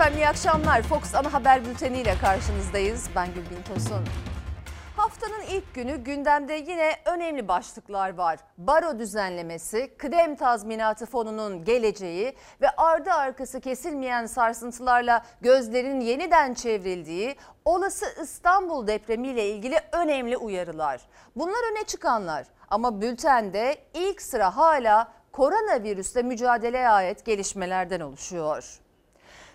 Efendim iyi akşamlar. Fox Ana Haber Bülteni ile karşınızdayız. Ben Gülbin Tosun. Haftanın ilk günü gündemde yine önemli başlıklar var. Baro düzenlemesi, kıdem tazminatı fonunun geleceği ve ardı arkası kesilmeyen sarsıntılarla gözlerin yeniden çevrildiği olası İstanbul depremiyle ilgili önemli uyarılar. Bunlar öne çıkanlar ama bültende ilk sıra hala koronavirüsle mücadeleye ait gelişmelerden oluşuyor.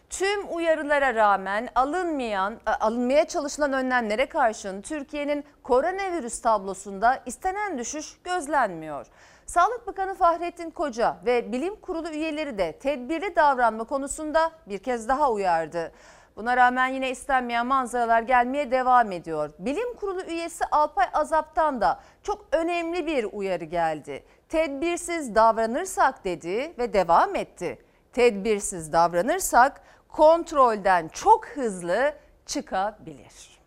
Tüm uyarılara rağmen alınmayan, e, alınmaya çalışılan önlemlere karşın Türkiye'nin koronavirüs tablosunda istenen düşüş gözlenmiyor. Sağlık Bakanı Fahrettin Koca ve bilim kurulu üyeleri de tedbirli davranma konusunda bir kez daha uyardı. Buna rağmen yine istenmeyen manzaralar gelmeye devam ediyor. Bilim kurulu üyesi Alpay Azap'tan da çok önemli bir uyarı geldi. Tedbirsiz davranırsak dedi ve devam etti. Tedbirsiz davranırsak kontrolden çok hızlı çıkabilir.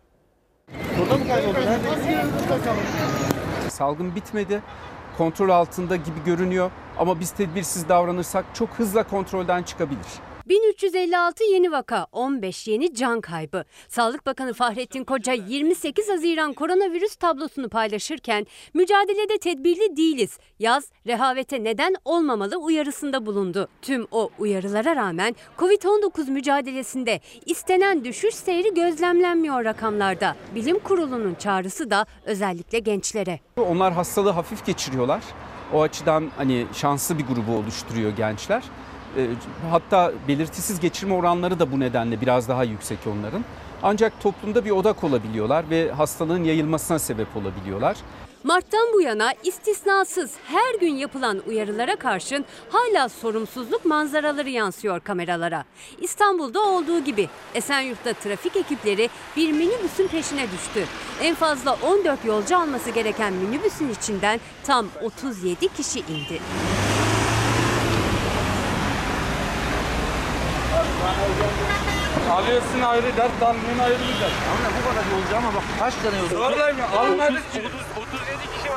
Burada mı kayboldular? Salgın bitmedi. Kontrol altında gibi görünüyor ama biz tedbirsiz davranırsak çok hızla kontrolden çıkabilir. 1356 yeni vaka, 15 yeni can kaybı. Sağlık Bakanı Fahrettin Koca 28 Haziran koronavirüs tablosunu paylaşırken mücadelede tedbirli değiliz. Yaz rehavete neden olmamalı uyarısında bulundu. Tüm o uyarılara rağmen Covid-19 mücadelesinde istenen düşüş seyri gözlemlenmiyor rakamlarda. Bilim Kurulu'nun çağrısı da özellikle gençlere. Onlar hastalığı hafif geçiriyorlar. O açıdan hani şanslı bir grubu oluşturuyor gençler. E, Hatta belirtisiz geçirme oranları da bu nedenle biraz daha yüksek onların. Ancak toplumda bir odak olabiliyorlar ve hastalığın yayılmasına sebep olabiliyorlar. Mart'tan bu yana istisnasız her gün yapılan uyarılara karşın hala sorumsuzluk manzaraları yansıyor kameralara. İstanbul'da olduğu gibi Esenyurt'ta trafik ekipleri bir minibüsün peşine düştü. En fazla 14 yolcu alması gereken minibüsün içinden tam 37 kişi indi. Alıyorsun ayrı dert, damlığın ayrı bir dert. Anne bu kadar yolcu ama bak kaç tane yolcu? Zorlayın mı? Almadık.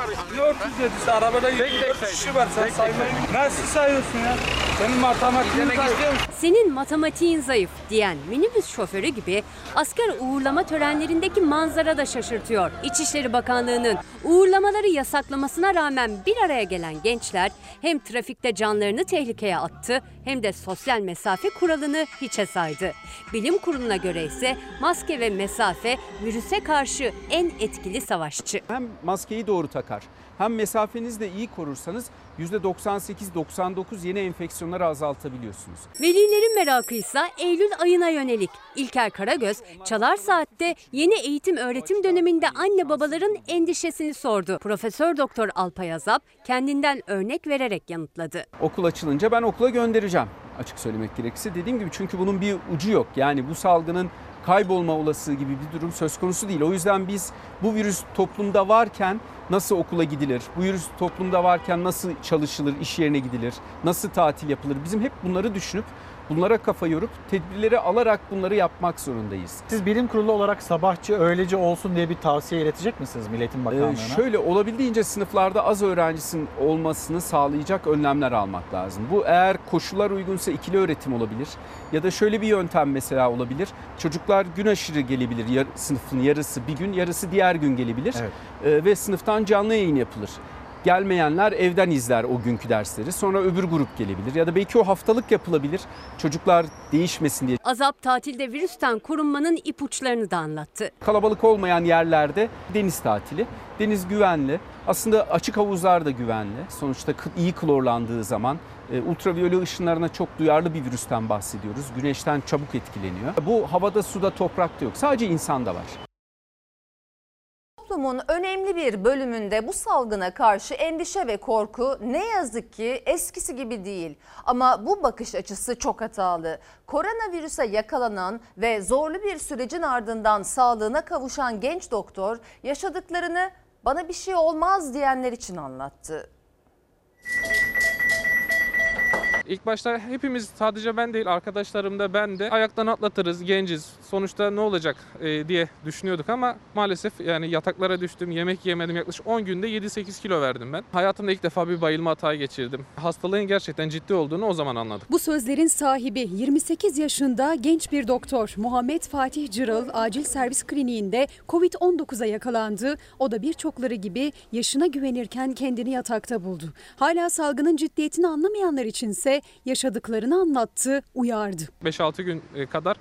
37 kişi var. Ne 37'si? Arabada 24 kişi var. Sen saymayın. Nasıl sayıyorsun ya? Senin matematiğin zayıf. Senin matematiğin zayıf diyen minibüs şoförü gibi asker uğurlama törenlerindeki manzara da şaşırtıyor. İçişleri Bakanlığı'nın uğurlamaları yasaklamasına rağmen bir araya gelen gençler hem trafikte canlarını tehlikeye attı hem de sosyal mesafe kuralını hiçe saydı. Bilim kuruluna göre ise maske ve mesafe virüse karşı en etkili savaşçı. Hem maskeyi doğru takar hem mesafenizi de iyi korursanız %98-99 yeni enfeksiyonları azaltabiliyorsunuz. Velilerin merakıysa Eylül ayına yönelik. İlker Karagöz, Çalar Saat'te yeni eğitim öğretim döneminde anne babaların endişesini sordu. Profesör Doktor Alpay Azap kendinden örnek vererek yanıtladı. Okul açılınca ben okula göndereceğim açık söylemek gerekirse. Dediğim gibi çünkü bunun bir ucu yok. Yani bu salgının kaybolma olasılığı gibi bir durum söz konusu değil. O yüzden biz bu virüs toplumda varken nasıl okula gidilir? Bu virüs toplumda varken nasıl çalışılır, iş yerine gidilir? Nasıl tatil yapılır? Bizim hep bunları düşünüp bunlara kafa yorup tedbirleri alarak bunları yapmak zorundayız. Siz bilim kurulu olarak sabahçı, öğleci olsun diye bir tavsiye iletecek misiniz Milletin Ee, Bakanlığı'na? şöyle olabildiğince sınıflarda az öğrencisinin olmasını sağlayacak önlemler almak lazım. Bu eğer koşullar uygunsa ikili öğretim olabilir ya da şöyle bir yöntem mesela olabilir. Çocuklar gün aşırı gelebilir yar- sınıfın yarısı bir gün yarısı diğer gün gelebilir Evet. Ee, ve sınıftan canlı yayın yapılır. Gelmeyenler evden izler o günkü dersleri. Sonra öbür grup gelebilir ya da belki o haftalık yapılabilir. Çocuklar değişmesin diye. Azap tatilde virüsten korunmanın ipuçlarını da anlattı. Kalabalık olmayan yerlerde deniz tatili. Deniz güvenli. Aslında açık havuzlar da güvenli. Sonuçta iyi klorlandığı zaman e, ultraviyole ışınlarına çok duyarlı bir virüsten bahsediyoruz. Güneşten çabuk etkileniyor. Bu havada, suda, toprakta yok. Sadece insanda var. Toplumun önemli bir bölümünde bu salgına karşı endişe ve korku ne yazık ki eskisi gibi değil. Ama bu bakış açısı çok hatalı. Koronavirüse yakalanan ve zorlu bir sürecin ardından sağlığına kavuşan genç doktor yaşadıklarını bana bir şey olmaz diyenler için anlattı. İlk başta hepimiz sadece ben değil arkadaşlarım da ben de ayaktan atlatırız genciz. sonuçta ne olacak e, diye düşünüyorduk ama maalesef yani yataklara düştüm, yemek yemedim. Yaklaşık 10 günde 7-8 kilo verdim ben. Hayatımda ilk defa bir bayılma hatayı geçirdim. Hastalığın gerçekten ciddi olduğunu o zaman anladım. Bu sözlerin sahibi 28 yaşında genç bir doktor Muhammed Fatih Cırıl acil servis kliniğinde Covid-19'a yakalandı. O da birçokları gibi yaşına güvenirken kendini yatakta buldu. Hala salgının ciddiyetini anlamayanlar içinse yaşadıklarını anlattı, uyardı. 5-6 gün e, kadar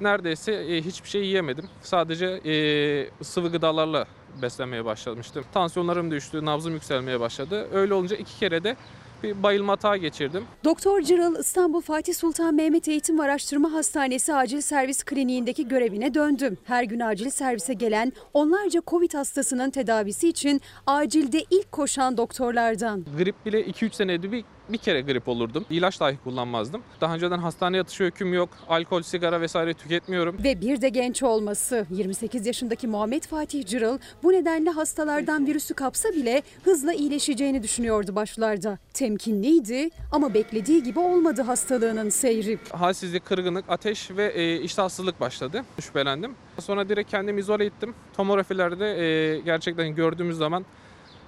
neredeyse e, hiçbir şey yiyemedim. Sadece e, sıvı gıdalarla beslenmeye başlamıştım. Tansiyonlarım düştü, nabzım yükselmeye başladı. Öyle olunca iki kere de bir bayılma hata geçirdim. Doktor Cırıl İstanbul Fatih Sultan Mehmet Eğitim ve Araştırma Hastanesi Acil Servis Kliniğindeki görevine döndü. Her gün acil servise gelen onlarca Covid hastasının tedavisi için acilde ilk koşan doktorlardan. Grip bile 2-3 senede bir, bir kere grip olurdum. İlaç dahi kullanmazdım. Daha önceden hastane yatışı öyküm yok. Alkol, sigara vesaire tüketmiyorum. Ve bir de genç olması. 28 yaşındaki Muhammed Fatih Cırıl bu nedenle hastalardan virüsü kapsa bile hızla iyileşeceğini düşünüyordu başlarda. Temkinliydi ama beklediği gibi olmadı hastalığının seyri. Halsizlik, kırgınlık, ateş ve e, iştahsızlık başladı. Şüphelendim. Sonra direkt kendimi izole ettim. Tomografilerde e, gerçekten gördüğümüz zaman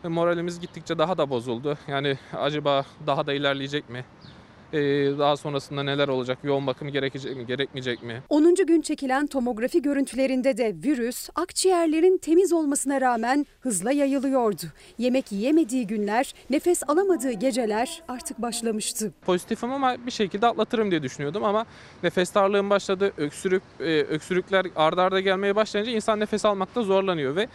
moralimiz gittikçe daha da bozuldu. Yani acaba daha da ilerleyecek mi? E, daha sonrasında neler olacak? Yoğun bakım gerekecek mi, gerekmeyecek mi? 10. gün çekilen tomografi görüntülerinde de virüs akciğerlerin temiz olmasına rağmen hızla yayılıyordu. Yemek yiyemediği günler, nefes alamadığı geceler artık başlamıştı. Pozitifim ama bir şekilde atlatırım diye düşünüyordum ama nefes darlığım başladı. Öksürük, e, öksürükler ardarda arda gelmeye başlayınca insan nefes almakta zorlanıyor ve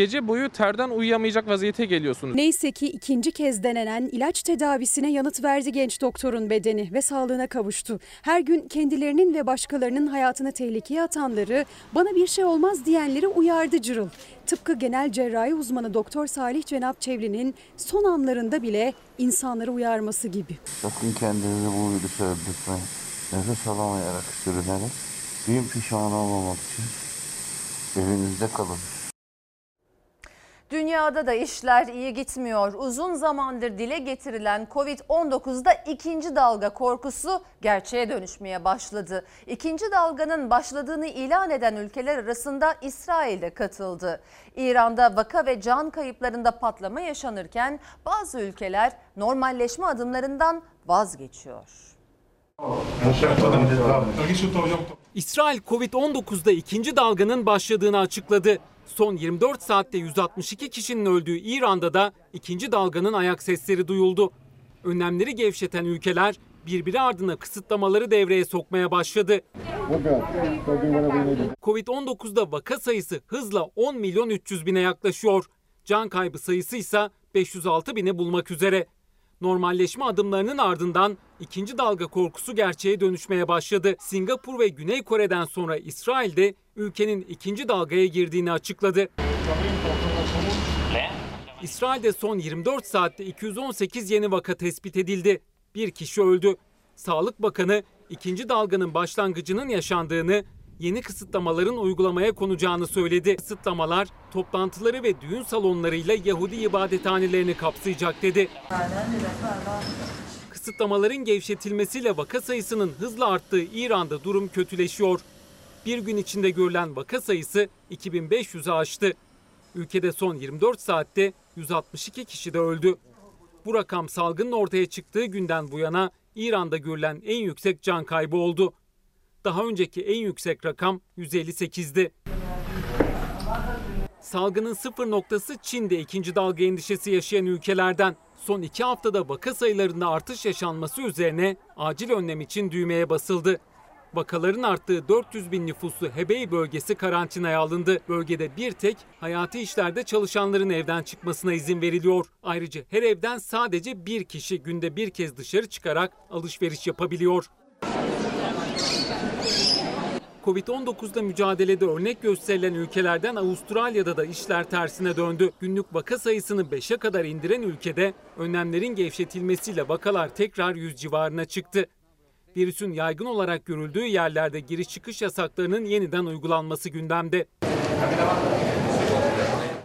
gece boyu terden uyuyamayacak vaziyete geliyorsunuz. Neyse ki ikinci kez denenen ilaç tedavisine yanıt verdi genç doktorun bedeni ve sağlığına kavuştu. Her gün kendilerinin ve başkalarının hayatını tehlikeye atanları, bana bir şey olmaz diyenleri uyardı Cırıl. Tıpkı genel cerrahi uzmanı Doktor Salih Cenap Çevri'nin son anlarında bile insanları uyarması gibi. Sakın kendinizi bu virüse öldürtmeyin. Nefes alamayarak sürünerek gün pişman olmamak için evinizde kalın. Dünyada da işler iyi gitmiyor. Uzun zamandır dile getirilen Covid-19'da ikinci dalga korkusu gerçeğe dönüşmeye başladı. İkinci dalganın başladığını ilan eden ülkeler arasında İsrail de katıldı. İran'da vaka ve can kayıplarında patlama yaşanırken bazı ülkeler normalleşme adımlarından vazgeçiyor. İsrail Covid-19'da ikinci dalganın başladığını açıkladı. Son 24 saatte 162 kişinin öldüğü İran'da da ikinci dalganın ayak sesleri duyuldu. Önlemleri gevşeten ülkeler birbiri ardına kısıtlamaları devreye sokmaya başladı. Covid-19'da vaka sayısı hızla 10 milyon 300 bine yaklaşıyor. Can kaybı sayısı ise 506 bini bulmak üzere. Normalleşme adımlarının ardından ikinci dalga korkusu gerçeğe dönüşmeye başladı. Singapur ve Güney Kore'den sonra İsrail de ülkenin ikinci dalgaya girdiğini açıkladı. İsrail'de son 24 saatte 218 yeni vaka tespit edildi. Bir kişi öldü. Sağlık Bakanı ikinci dalganın başlangıcının yaşandığını, yeni kısıtlamaların uygulamaya konacağını söyledi. Kısıtlamalar toplantıları ve düğün salonlarıyla Yahudi ibadethanelerini kapsayacak dedi. Kısıtlamaların gevşetilmesiyle vaka sayısının hızla arttığı İran'da durum kötüleşiyor. Bir gün içinde görülen vaka sayısı 2500'ü aştı. Ülkede son 24 saatte 162 kişi de öldü. Bu rakam salgının ortaya çıktığı günden bu yana İran'da görülen en yüksek can kaybı oldu. Daha önceki en yüksek rakam 158'di. Salgının sıfır noktası Çin'de ikinci dalga endişesi yaşayan ülkelerden. Son iki haftada vaka sayılarında artış yaşanması üzerine acil önlem için düğmeye basıldı. Vakaların arttığı 400 bin nüfuslu Hebei bölgesi karantinaya alındı. Bölgede bir tek hayati işlerde çalışanların evden çıkmasına izin veriliyor. Ayrıca her evden sadece bir kişi günde bir kez dışarı çıkarak alışveriş yapabiliyor. Covid-19'da mücadelede örnek gösterilen ülkelerden Avustralya'da da işler tersine döndü. Günlük vaka sayısını 5'e kadar indiren ülkede önlemlerin gevşetilmesiyle vakalar tekrar 100 civarına çıktı. Virüsün yaygın olarak görüldüğü yerlerde giriş çıkış yasaklarının yeniden uygulanması gündemde.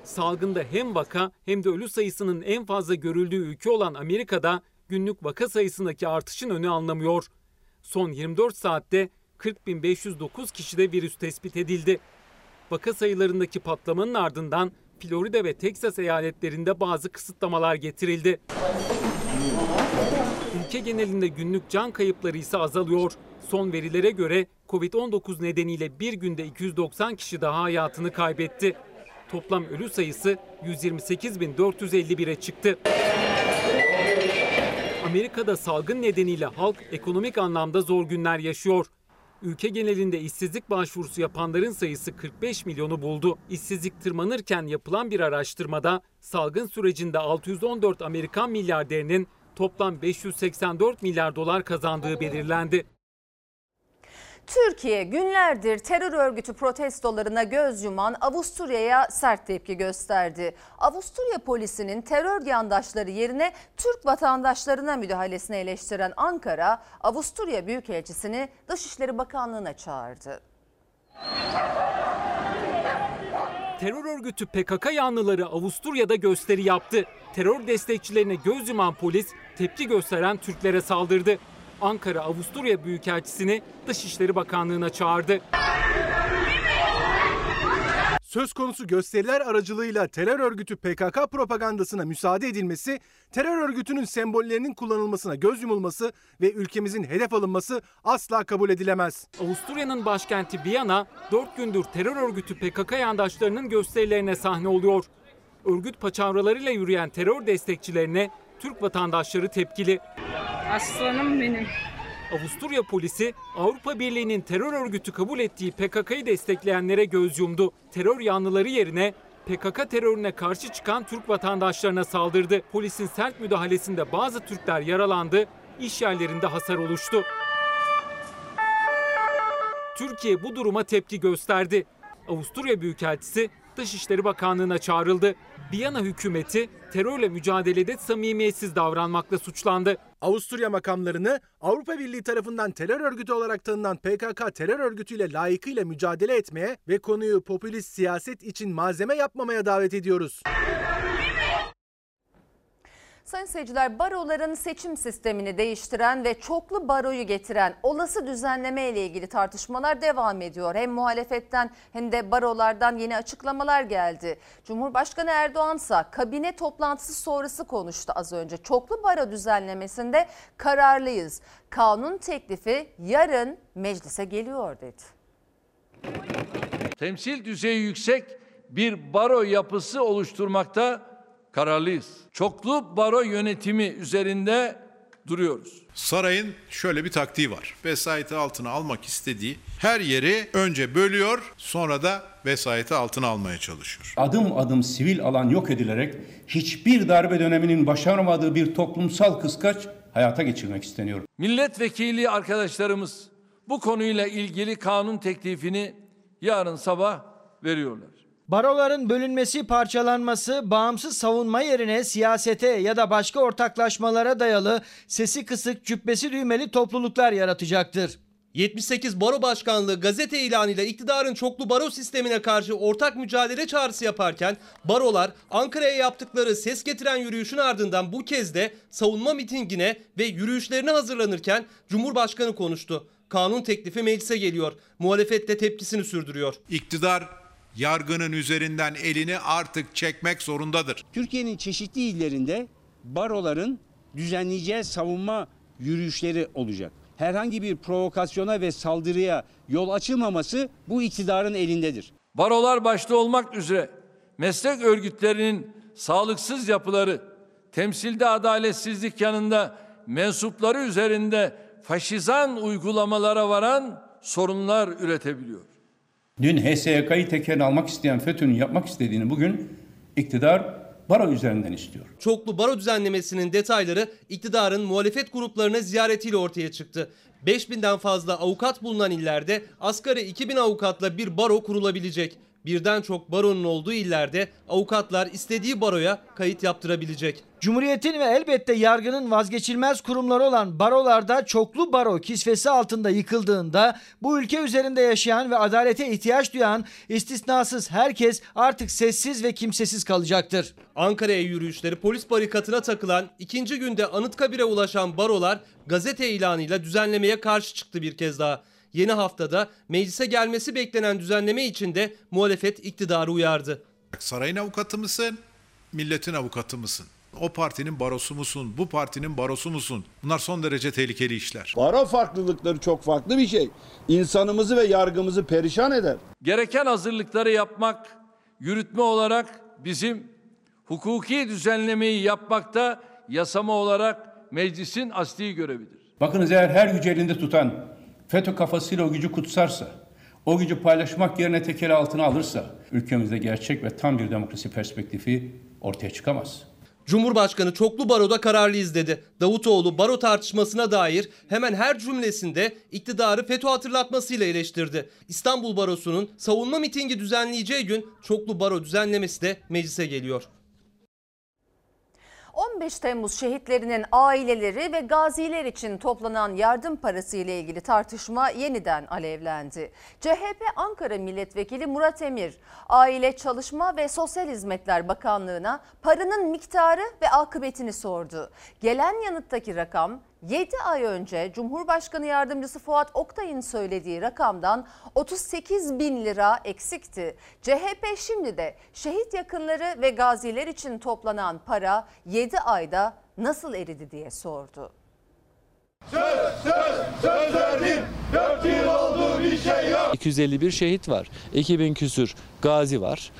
Salgında hem vaka hem de ölü sayısının en fazla görüldüğü ülke olan Amerika'da günlük vaka sayısındaki artışın önü alınamıyor. Son 24 saatte 40.509 kişide virüs tespit edildi. Vaka sayılarındaki patlamanın ardından Florida ve Teksas eyaletlerinde bazı kısıtlamalar getirildi. Ülke genelinde günlük can kayıpları ise azalıyor. Son verilere göre Covid-19 nedeniyle bir günde 290 kişi daha hayatını kaybetti. Toplam ölü sayısı 128.451'e çıktı. Amerika'da salgın nedeniyle halk ekonomik anlamda zor günler yaşıyor. Ülke genelinde işsizlik başvurusu yapanların sayısı 45 milyonu buldu. İşsizlik tırmanırken yapılan bir araştırmada salgın sürecinde 614 Amerikan milyarderinin toplam 584 milyar dolar kazandığı belirlendi. Türkiye günlerdir terör örgütü protestolarına göz yuman Avusturya'ya sert tepki gösterdi. Avusturya polisinin terör yandaşları yerine Türk vatandaşlarına müdahalesini eleştiren Ankara, Avusturya Büyükelçisini Dışişleri Bakanlığı'na çağırdı. Terör örgütü PKK yanlıları Avusturya'da gösteri yaptı. Terör destekçilerine göz yuman polis tepki gösteren Türklere saldırdı. Ankara Avusturya Büyükelçisini Dışişleri Bakanlığı'na çağırdı. Söz konusu gösteriler aracılığıyla terör örgütü PKK propagandasına müsaade edilmesi, terör örgütünün sembollerinin kullanılmasına göz yumulması ve ülkemizin hedef alınması asla kabul edilemez. Avusturya'nın başkenti Viyana 4 gündür terör örgütü PKK yandaşlarının gösterilerine sahne oluyor. Örgüt paçavralarıyla yürüyen terör destekçilerine Türk vatandaşları tepkili. Aslanım benim. Avusturya polisi Avrupa Birliği'nin terör örgütü kabul ettiği PKK'yı destekleyenlere göz yumdu. Terör yanlıları yerine PKK terörüne karşı çıkan Türk vatandaşlarına saldırdı. Polisin sert müdahalesinde bazı Türkler yaralandı, iş yerlerinde hasar oluştu. Türkiye bu duruma tepki gösterdi. Avusturya Büyükelçisi Dışişleri Bakanlığı'na çağrıldı. Viyana hükümeti terörle mücadelede samimiyetsiz davranmakla suçlandı. Avusturya makamlarını Avrupa Birliği tarafından terör örgütü olarak tanınan PKK terör örgütüyle layıkıyla mücadele etmeye ve konuyu popülist siyaset için malzeme yapmamaya davet ediyoruz. Sayın seyirciler baroların seçim sistemini değiştiren ve çoklu baroyu getiren olası düzenleme ile ilgili tartışmalar devam ediyor. Hem muhalefetten hem de barolardan yeni açıklamalar geldi. Cumhurbaşkanı Erdoğan ise kabine toplantısı sonrası konuştu az önce. Çoklu baro düzenlemesinde kararlıyız. Kanun teklifi yarın meclise geliyor dedi. Temsil düzeyi yüksek bir baro yapısı oluşturmakta kararlıyız. Çoklu baro yönetimi üzerinde duruyoruz. Sarayın şöyle bir taktiği var. Vesayeti altına almak istediği her yeri önce bölüyor sonra da vesayeti altına almaya çalışıyor. Adım adım sivil alan yok edilerek hiçbir darbe döneminin başaramadığı bir toplumsal kıskaç hayata geçirmek isteniyor. Milletvekili arkadaşlarımız bu konuyla ilgili kanun teklifini yarın sabah veriyorlar. Baroların bölünmesi, parçalanması, bağımsız savunma yerine siyasete ya da başka ortaklaşmalara dayalı sesi kısık, cübbesi düğmeli topluluklar yaratacaktır. 78 Baro Başkanlığı gazete ilanıyla iktidarın çoklu baro sistemine karşı ortak mücadele çağrısı yaparken barolar Ankara'ya yaptıkları ses getiren yürüyüşün ardından bu kez de savunma mitingine ve yürüyüşlerine hazırlanırken Cumhurbaşkanı konuştu. Kanun teklifi meclise geliyor. Muhalefet de tepkisini sürdürüyor. İktidar yargının üzerinden elini artık çekmek zorundadır. Türkiye'nin çeşitli illerinde baroların düzenleyeceği savunma yürüyüşleri olacak. Herhangi bir provokasyona ve saldırıya yol açılmaması bu iktidarın elindedir. Barolar başta olmak üzere meslek örgütlerinin sağlıksız yapıları, temsilde adaletsizlik yanında mensupları üzerinde faşizan uygulamalara varan sorunlar üretebiliyor. Dün HSYK'yı tekerini almak isteyen FETÖ'nün yapmak istediğini bugün iktidar baro üzerinden istiyor. Çoklu baro düzenlemesinin detayları iktidarın muhalefet gruplarına ziyaretiyle ortaya çıktı. 5000'den fazla avukat bulunan illerde asgari 2000 avukatla bir baro kurulabilecek. Birden çok baronun olduğu illerde avukatlar istediği baroya kayıt yaptırabilecek. Cumhuriyetin ve elbette yargının vazgeçilmez kurumları olan barolarda çoklu baro kisvesi altında yıkıldığında bu ülke üzerinde yaşayan ve adalete ihtiyaç duyan istisnasız herkes artık sessiz ve kimsesiz kalacaktır. Ankara'ya yürüyüşleri polis barikatına takılan ikinci günde Anıtkabir'e ulaşan barolar gazete ilanıyla düzenlemeye karşı çıktı bir kez daha. Yeni haftada meclise gelmesi beklenen düzenleme için de muhalefet iktidarı uyardı. Sarayın avukatı mısın, milletin avukatı mısın? O partinin barosu musun, bu partinin barosu musun? Bunlar son derece tehlikeli işler. Baro farklılıkları çok farklı bir şey. İnsanımızı ve yargımızı perişan eder. Gereken hazırlıkları yapmak, yürütme olarak bizim hukuki düzenlemeyi yapmakta yasama olarak meclisin asli görevidir. Bakınız eğer her gücü elinde tutan FETÖ kafasıyla o gücü kutsarsa, o gücü paylaşmak yerine tekeli altına alırsa ülkemizde gerçek ve tam bir demokrasi perspektifi ortaya çıkamaz. Cumhurbaşkanı çoklu baroda kararlıyız dedi. Davutoğlu baro tartışmasına dair hemen her cümlesinde iktidarı FETÖ hatırlatmasıyla eleştirdi. İstanbul Barosu'nun savunma mitingi düzenleyeceği gün çoklu baro düzenlemesi de meclise geliyor. 15 Temmuz şehitlerinin aileleri ve gaziler için toplanan yardım parası ile ilgili tartışma yeniden alevlendi. CHP Ankara Milletvekili Murat Emir, Aile Çalışma ve Sosyal Hizmetler Bakanlığı'na paranın miktarı ve akıbetini sordu. Gelen yanıttaki rakam 7 ay önce Cumhurbaşkanı Yardımcısı Fuat Oktay'ın söylediği rakamdan 38 bin lira eksikti. CHP şimdi de şehit yakınları ve gaziler için toplanan para 7 ayda nasıl eridi diye sordu. Söz söz söz verdim. 4 yıl oldu bir şey yok. 251 şehit var. 2000 küsür gazi var.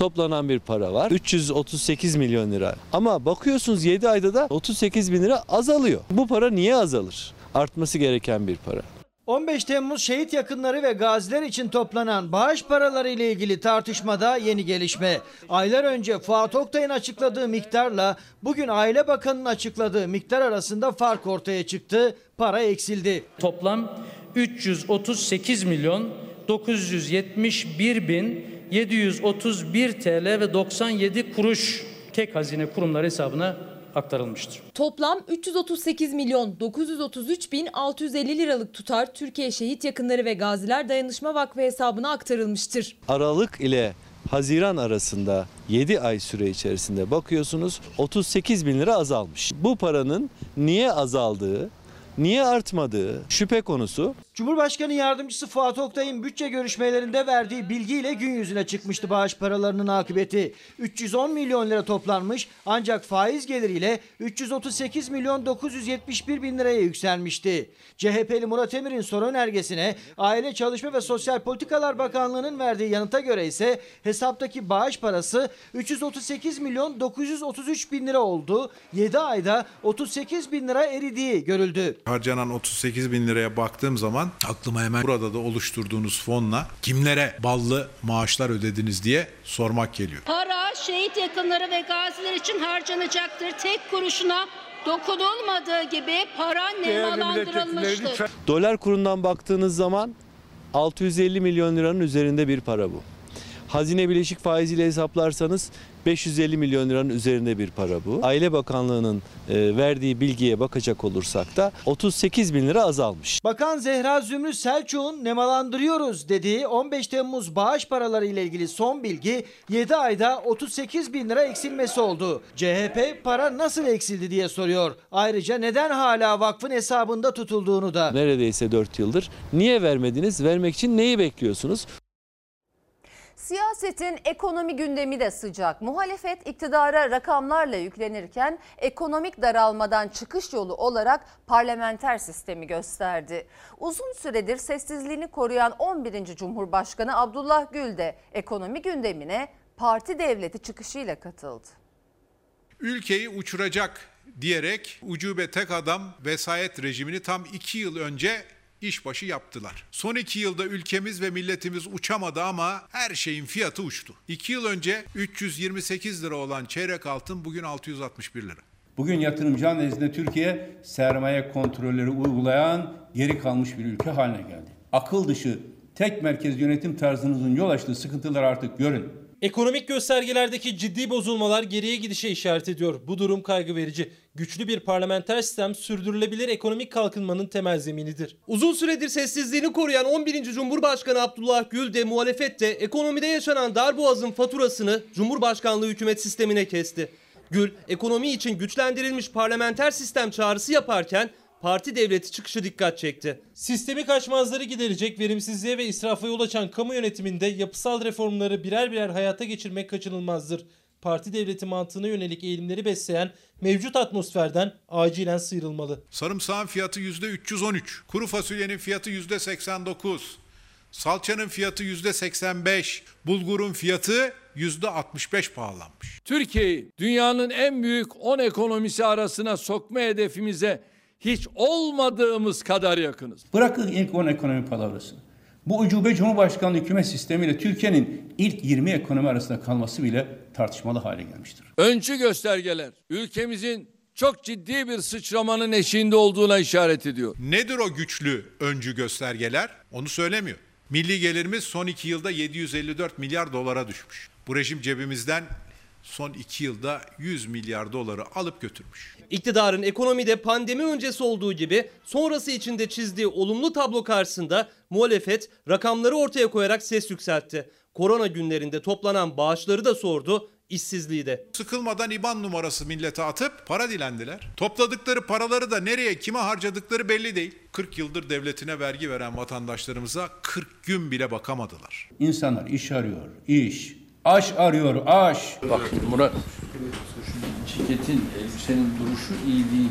Toplanan bir para var. 338 milyon lira. Ama bakıyorsunuz 7 ayda da 38 bin lira azalıyor. Bu para niye azalır? Artması gereken bir para. 15 Temmuz şehit yakınları ve gaziler için toplanan bağış paraları ile ilgili tartışmada yeni gelişme. Aylar önce Fuat Oktay'ın açıkladığı miktarla bugün Aile Bakanı'nın açıkladığı miktar arasında fark ortaya çıktı. Para eksildi. Toplam 338 milyon 971 bin 731 TL ve 97 kuruş tek hazine kurumları hesabına aktarılmıştır. Toplam 338 milyon 933 bin 650 liralık tutar Türkiye Şehit Yakınları ve Gaziler Dayanışma Vakfı hesabına aktarılmıştır. Aralık ile Haziran arasında 7 ay süre içerisinde bakıyorsunuz 38 bin lira azalmış. Bu paranın niye azaldığı, niye artmadığı şüphe konusu. Cumhurbaşkanı Yardımcısı Fuat Oktay'ın bütçe görüşmelerinde verdiği bilgiyle gün yüzüne çıkmıştı bağış paralarının akıbeti. 310 milyon lira toplanmış ancak faiz geliriyle 338 milyon 971 bin liraya yükselmişti. CHP'li Murat Emir'in soru önergesine Aile Çalışma ve Sosyal Politikalar Bakanlığı'nın verdiği yanıta göre ise hesaptaki bağış parası 338 milyon 933 bin lira oldu. 7 ayda 38 bin lira eridiği görüldü. Harcanan 38 bin liraya baktığım zaman aklıma hemen burada da oluşturduğunuz fonla kimlere ballı maaşlar ödediniz diye sormak geliyor. Para şehit yakınları ve gaziler için harcanacaktır. Tek kuruşuna dokunulmadığı gibi para nemalandırılmıştır. Dolar kurundan baktığınız zaman 650 milyon liranın üzerinde bir para bu. Hazine bileşik faiziyle hesaplarsanız 550 milyon liranın üzerinde bir para bu. Aile Bakanlığı'nın e, verdiği bilgiye bakacak olursak da 38 bin lira azalmış. Bakan Zehra Zümrüt Selçuk'un nemalandırıyoruz dediği 15 Temmuz bağış paraları ile ilgili son bilgi 7 ayda 38 bin lira eksilmesi oldu. CHP para nasıl eksildi diye soruyor. Ayrıca neden hala vakfın hesabında tutulduğunu da. Neredeyse 4 yıldır. Niye vermediniz? Vermek için neyi bekliyorsunuz? Siyasetin ekonomi gündemi de sıcak. Muhalefet iktidara rakamlarla yüklenirken ekonomik daralmadan çıkış yolu olarak parlamenter sistemi gösterdi. Uzun süredir sessizliğini koruyan 11. Cumhurbaşkanı Abdullah Gül de ekonomi gündemine parti devleti çıkışıyla katıldı. Ülkeyi uçuracak diyerek ucube tek adam vesayet rejimini tam iki yıl önce işbaşı yaptılar. Son iki yılda ülkemiz ve milletimiz uçamadı ama her şeyin fiyatı uçtu. İki yıl önce 328 lira olan çeyrek altın bugün 661 lira. Bugün yatırımcı nezdinde Türkiye sermaye kontrolleri uygulayan geri kalmış bir ülke haline geldi. Akıl dışı tek merkez yönetim tarzınızın yol açtığı sıkıntılar artık görün. Ekonomik göstergelerdeki ciddi bozulmalar geriye gidişe işaret ediyor. Bu durum kaygı verici. Güçlü bir parlamenter sistem sürdürülebilir ekonomik kalkınmanın temel zeminidir. Uzun süredir sessizliğini koruyan 11. Cumhurbaşkanı Abdullah Gül de muhalefet de ekonomide yaşanan darboğazın faturasını Cumhurbaşkanlığı hükümet sistemine kesti. Gül, ekonomi için güçlendirilmiş parlamenter sistem çağrısı yaparken parti devleti çıkışı dikkat çekti. Sistemi kaçmazları giderecek, verimsizliğe ve israfa yol açan kamu yönetiminde yapısal reformları birer birer hayata geçirmek kaçınılmazdır. Parti devleti mantığına yönelik eğilimleri besleyen mevcut atmosferden acilen sıyrılmalı. Sarımsağın fiyatı %313, kuru fasulyenin fiyatı %89, salçanın fiyatı %85, bulgurun fiyatı %65 pahalanmış. Türkiye'yi dünyanın en büyük 10 ekonomisi arasına sokma hedefimize hiç olmadığımız kadar yakınız. Bırakın ilk 10 ekonomi palavrasını. Bu ucube Cumhurbaşkanlığı hükümet sistemiyle Türkiye'nin ilk 20 ekonomi arasında kalması bile tartışmalı hale gelmiştir. Öncü göstergeler ülkemizin çok ciddi bir sıçramanın eşiğinde olduğuna işaret ediyor. Nedir o güçlü öncü göstergeler? Onu söylemiyor. Milli gelirimiz son iki yılda 754 milyar dolara düşmüş. Bu rejim cebimizden son iki yılda 100 milyar doları alıp götürmüş. İktidarın ekonomide pandemi öncesi olduğu gibi sonrası içinde çizdiği olumlu tablo karşısında muhalefet rakamları ortaya koyarak ses yükseltti. Korona günlerinde toplanan bağışları da sordu, işsizliği de. Sıkılmadan IBAN numarası millete atıp para dilendiler. Topladıkları paraları da nereye kime harcadıkları belli değil. 40 yıldır devletine vergi veren vatandaşlarımıza 40 gün bile bakamadılar. İnsanlar iş arıyor, iş. Aş arıyor, aş. Bak Murat, ceketin, elbisenin duruşu iyi değil.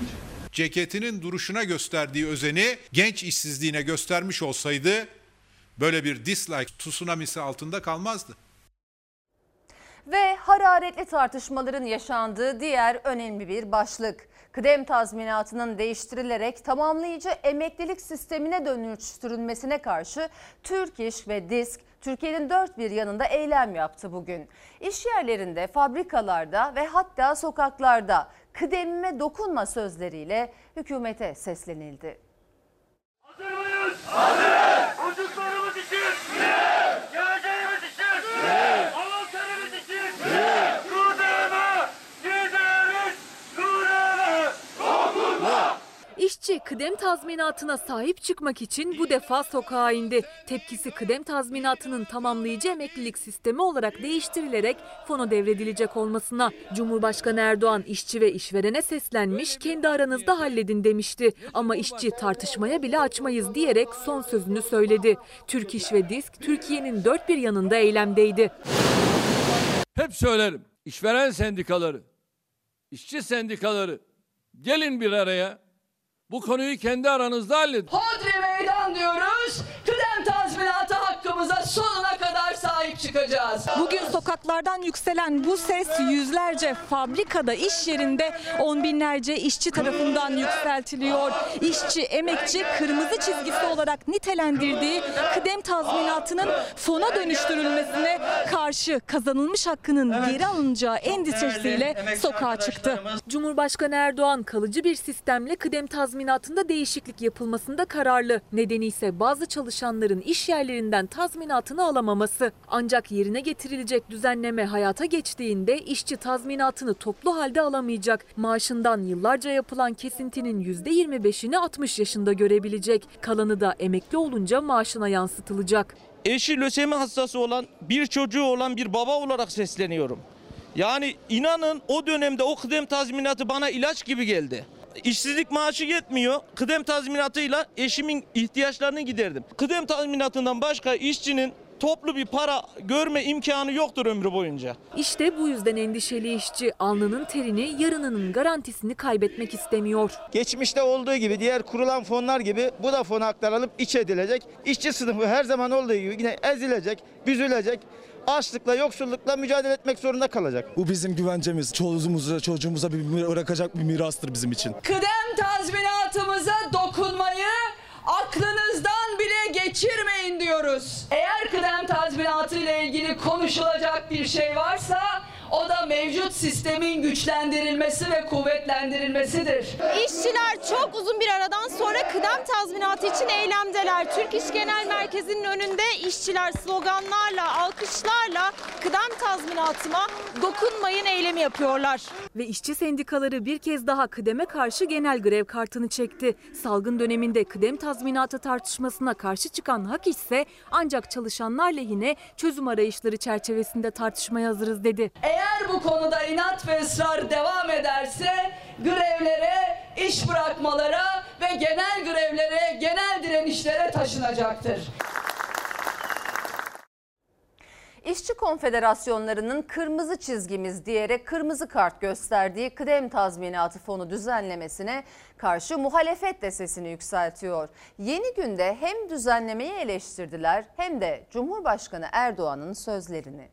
Ceketinin duruşuna gösterdiği özeni genç işsizliğine göstermiş olsaydı böyle bir dislike tsunamisi altında kalmazdı. Ve hararetli tartışmaların yaşandığı diğer önemli bir başlık. Kıdem tazminatının değiştirilerek tamamlayıcı emeklilik sistemine dönüştürülmesine karşı Türk İş ve Disk Türkiye'nin dört bir yanında eylem yaptı bugün. İş yerlerinde, fabrikalarda ve hatta sokaklarda kıdemime dokunma sözleriyle hükümete seslenildi. Hazır mıyız? Hazırız. Çocuklarımız için. Evet. Geleceğimiz için. Evet. Alanlarımız için. Evet. Kudeme gideriz. Kudeme dokunma. İşçi kıdem tazminatına sahip çıkmak için bu defa sokağa indi. Tepkisi kıdem tazminatının tamamlayıcı emeklilik sistemi olarak değiştirilerek fona devredilecek olmasına. Cumhurbaşkanı Erdoğan işçi ve işverene seslenmiş, kendi aranızda halledin demişti. Ama işçi tartışmaya bile açmayız diyerek son sözünü söyledi. Türk İş ve Disk Türkiye'nin dört bir yanında eylemdeydi. Hep söylerim. İşveren sendikaları, işçi sendikaları gelin bir araya. Bu konuyu kendi aranızda halledin. Hodri meydan diyoruz. Kıdem tazminatı hakkımıza sonuna kadar sahip çıkacağız. Bugün sokaklardan yükselen bu ses yüzlerce fabrikada, iş yerinde on binlerce işçi tarafından yükseltiliyor. İşçi, emekçi kırmızı çizgisi olarak nitelendirdiği kıdem tazminatının fona dönüştürülmesine karşı kazanılmış hakkının geri alınacağı endişesiyle sokağa çıktı. Cumhurbaşkanı Erdoğan kalıcı bir sistemle kıdem tazminatında değişiklik yapılmasında kararlı. Nedeni ise bazı çalışanların iş yerlerinden tazminatını alamaması. Ancak yerine getirilecek düzenleme hayata geçtiğinde işçi tazminatını toplu halde alamayacak. Maaşından yıllarca yapılan kesintinin %25'ini 60 yaşında görebilecek. Kalanı da emekli olunca maaşına yansıtılacak. eşi lösemi hastası olan bir çocuğu olan bir baba olarak sesleniyorum. Yani inanın o dönemde o kıdem tazminatı bana ilaç gibi geldi. İşsizlik maaşı yetmiyor. Kıdem tazminatıyla eşimin ihtiyaçlarını giderdim. Kıdem tazminatından başka işçinin toplu bir para görme imkanı yoktur ömrü boyunca. İşte bu yüzden endişeli işçi alnının terini yarınının garantisini kaybetmek istemiyor. Geçmişte olduğu gibi diğer kurulan fonlar gibi bu da fona aktarılıp iç edilecek. İşçi sınıfı her zaman olduğu gibi yine ezilecek, büzülecek. Açlıkla, yoksullukla mücadele etmek zorunda kalacak. Bu bizim güvencemiz. Çocuğumuza, çocuğumuza bir bırakacak bir mirastır bizim için. Kıdem tazminatımıza dokunmayı aklınızdan bile geçirmeyin diyoruz. Eğer kıdem tazminatı ile ilgili konuşulacak bir şey varsa o da mevcut sistemin güçlendirilmesi ve kuvvetlendirilmesidir. İşçiler çok uzun bir aradan sonra kıdem tazminatı için eylemdeler. Türk İş Genel Merkezi'nin önünde işçiler sloganlarla, alkışlarla kıdem tazminatıma dokunmayın eylemi yapıyorlar. Ve işçi sendikaları bir kez daha kıdeme karşı genel grev kartını çekti. Salgın döneminde kıdem tazminatı tartışmasına karşı çıkan hak ise ancak çalışanlar lehine çözüm arayışları çerçevesinde tartışmaya hazırız dedi. Eğer bu konuda inat ve ısrar devam ederse grevlere, iş bırakmalara ve genel grevlere, genel direnişlere taşınacaktır. İşçi konfederasyonlarının kırmızı çizgimiz diyerek kırmızı kart gösterdiği kıdem tazminatı fonu düzenlemesine karşı muhalefet de sesini yükseltiyor. Yeni günde hem düzenlemeyi eleştirdiler hem de Cumhurbaşkanı Erdoğan'ın sözlerini.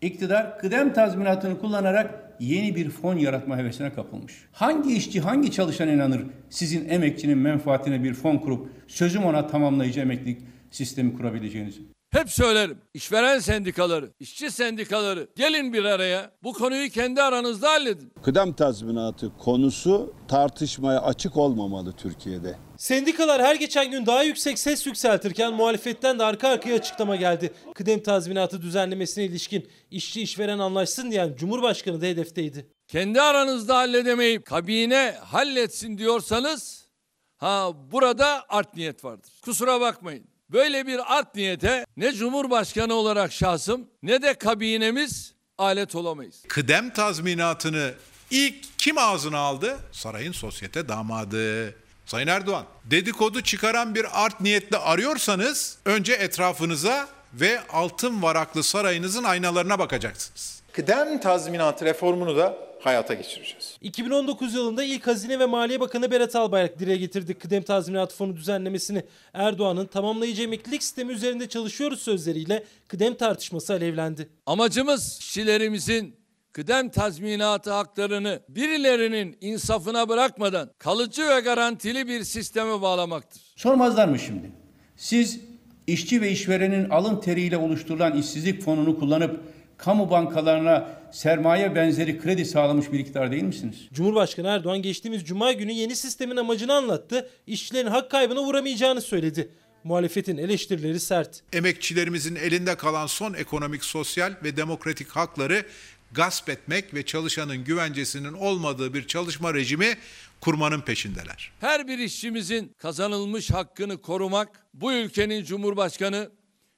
İktidar kıdem tazminatını kullanarak yeni bir fon yaratma hevesine kapılmış. Hangi işçi, hangi çalışan inanır sizin emekçinin menfaatine bir fon kurup sözüm ona tamamlayıcı emeklilik sistemi kurabileceğinizi? Hep söylerim. İşveren sendikaları, işçi sendikaları gelin bir araya. Bu konuyu kendi aranızda halledin. Kıdem tazminatı konusu tartışmaya açık olmamalı Türkiye'de. Sendikalar her geçen gün daha yüksek ses yükseltirken muhalefetten de arka arkaya açıklama geldi. Kıdem tazminatı düzenlemesine ilişkin işçi işveren anlaşsın diyen Cumhurbaşkanı da hedefteydi. Kendi aranızda halledemeyip kabine halletsin diyorsanız ha burada art niyet vardır. Kusura bakmayın. Böyle bir art niyete ne Cumhurbaşkanı olarak şahsım ne de kabinemiz alet olamayız. Kıdem tazminatını ilk kim ağzına aldı? Sarayın sosyete damadı. Sayın Erdoğan, dedikodu çıkaran bir art niyetle arıyorsanız önce etrafınıza ve altın varaklı sarayınızın aynalarına bakacaksınız. Kıdem tazminatı reformunu da hayata geçireceğiz. 2019 yılında ilk Hazine ve Maliye Bakanı Berat Albayrak dile getirdi kıdem tazminatı fonu düzenlemesini. Erdoğan'ın tamamlayıcı emeklilik sistemi üzerinde çalışıyoruz sözleriyle kıdem tartışması alevlendi. Amacımız işçilerimizin kıdem tazminatı haklarını birilerinin insafına bırakmadan kalıcı ve garantili bir sisteme bağlamaktır. Sormazlar mı şimdi? Siz işçi ve işverenin alın teriyle oluşturulan işsizlik fonunu kullanıp kamu bankalarına sermaye benzeri kredi sağlamış bir iktidar değil misiniz? Cumhurbaşkanı Erdoğan geçtiğimiz cuma günü yeni sistemin amacını anlattı. İşçilerin hak kaybına uğramayacağını söyledi. Muhalefetin eleştirileri sert. Emekçilerimizin elinde kalan son ekonomik, sosyal ve demokratik hakları gasp etmek ve çalışanın güvencesinin olmadığı bir çalışma rejimi kurmanın peşindeler. Her bir işçimizin kazanılmış hakkını korumak bu ülkenin cumhurbaşkanı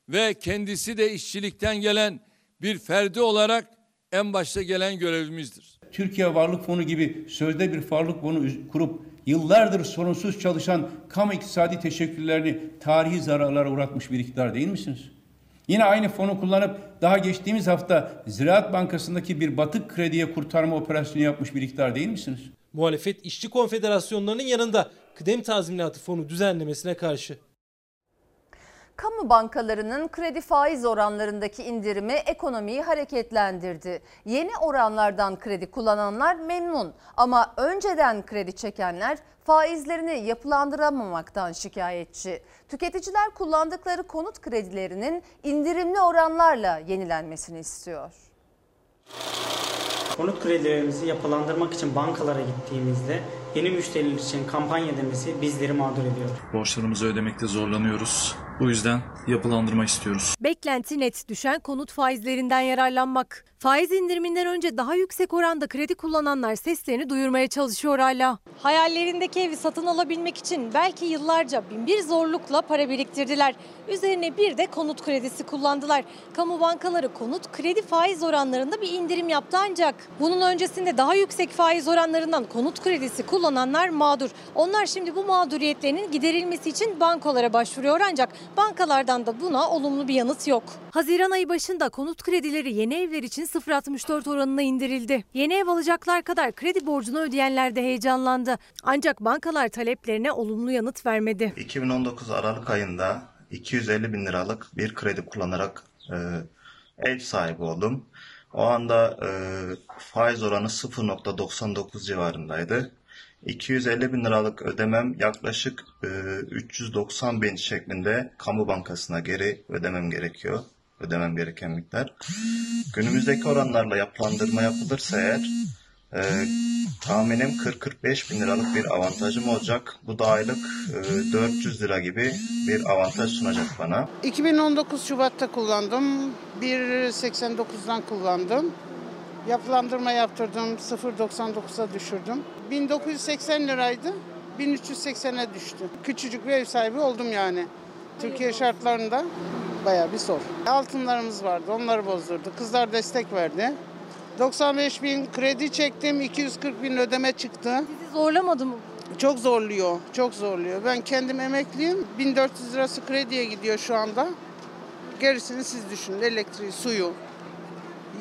ve kendisi de işçilikten gelen bir ferdi olarak en başta gelen görevimizdir. Türkiye Varlık Fonu gibi sözde bir varlık fonu kurup yıllardır sorunsuz çalışan kamu iktisadi teşekkürlerini tarihi zararlara uğratmış bir iktidar değil misiniz? Yine aynı fonu kullanıp daha geçtiğimiz hafta Ziraat Bankası'ndaki bir batık krediye kurtarma operasyonu yapmış bir iktidar değil misiniz? Muhalefet işçi konfederasyonlarının yanında kıdem tazminatı fonu düzenlemesine karşı. Kamu bankalarının kredi faiz oranlarındaki indirimi ekonomiyi hareketlendirdi. Yeni oranlardan kredi kullananlar memnun ama önceden kredi çekenler faizlerini yapılandıramamaktan şikayetçi. Tüketiciler kullandıkları konut kredilerinin indirimli oranlarla yenilenmesini istiyor. Konut kredilerimizi yapılandırmak için bankalara gittiğimizde yeni müşteriler için kampanya demesi bizleri mağdur ediyor. Borçlarımızı ödemekte zorlanıyoruz. Bu yüzden yapılandırma istiyoruz. Beklenti net düşen konut faizlerinden yararlanmak. Faiz indiriminden önce daha yüksek oranda kredi kullananlar seslerini duyurmaya çalışıyor hala. Hayallerindeki evi satın alabilmek için belki yıllarca binbir zorlukla para biriktirdiler. Üzerine bir de konut kredisi kullandılar. Kamu bankaları konut kredi faiz oranlarında bir indirim yaptı ancak bunun öncesinde daha yüksek faiz oranlarından konut kredisi kullananlar mağdur. Onlar şimdi bu mağduriyetlerinin giderilmesi için bankalara başvuruyor ancak bankalardan da buna olumlu bir yanıt yok. Haziran ayı başında konut kredileri yeni evler için 0.64 oranına indirildi. Yeni ev alacaklar kadar kredi borcunu ödeyenler de heyecanlandı. Ancak bankalar taleplerine olumlu yanıt vermedi. 2019 Aralık ayında 250 bin liralık bir kredi kullanarak e, ev sahibi oldum. O anda e, faiz oranı 0.99 civarındaydı. 250 bin liralık ödemem yaklaşık e, 390 bin şeklinde kamu bankasına geri ödemem gerekiyor. Ödemem gereken miktar. Günümüzdeki oranlarla yapılandırma yapılırsa eğer e, tahminim 40-45 bin liralık bir avantajım olacak. Bu da aylık e, 400 lira gibi bir avantaj sunacak bana. 2019 Şubat'ta kullandım. 1.89'dan kullandım. Yapılandırma yaptırdım. 0.99'a düşürdüm. 1980 liraydı. 1380'e düştü. Küçücük bir ev sahibi oldum yani. Türkiye şartlarında bayağı bir zor. Altınlarımız vardı. Onları bozdurdu. Kızlar destek verdi. 95 bin kredi çektim. 240 bin ödeme çıktı. Sizi zorlamadı mı? Çok zorluyor, çok zorluyor. Ben kendim emekliyim. 1400 lirası krediye gidiyor şu anda. Gerisini siz düşünün. Elektriği, suyu,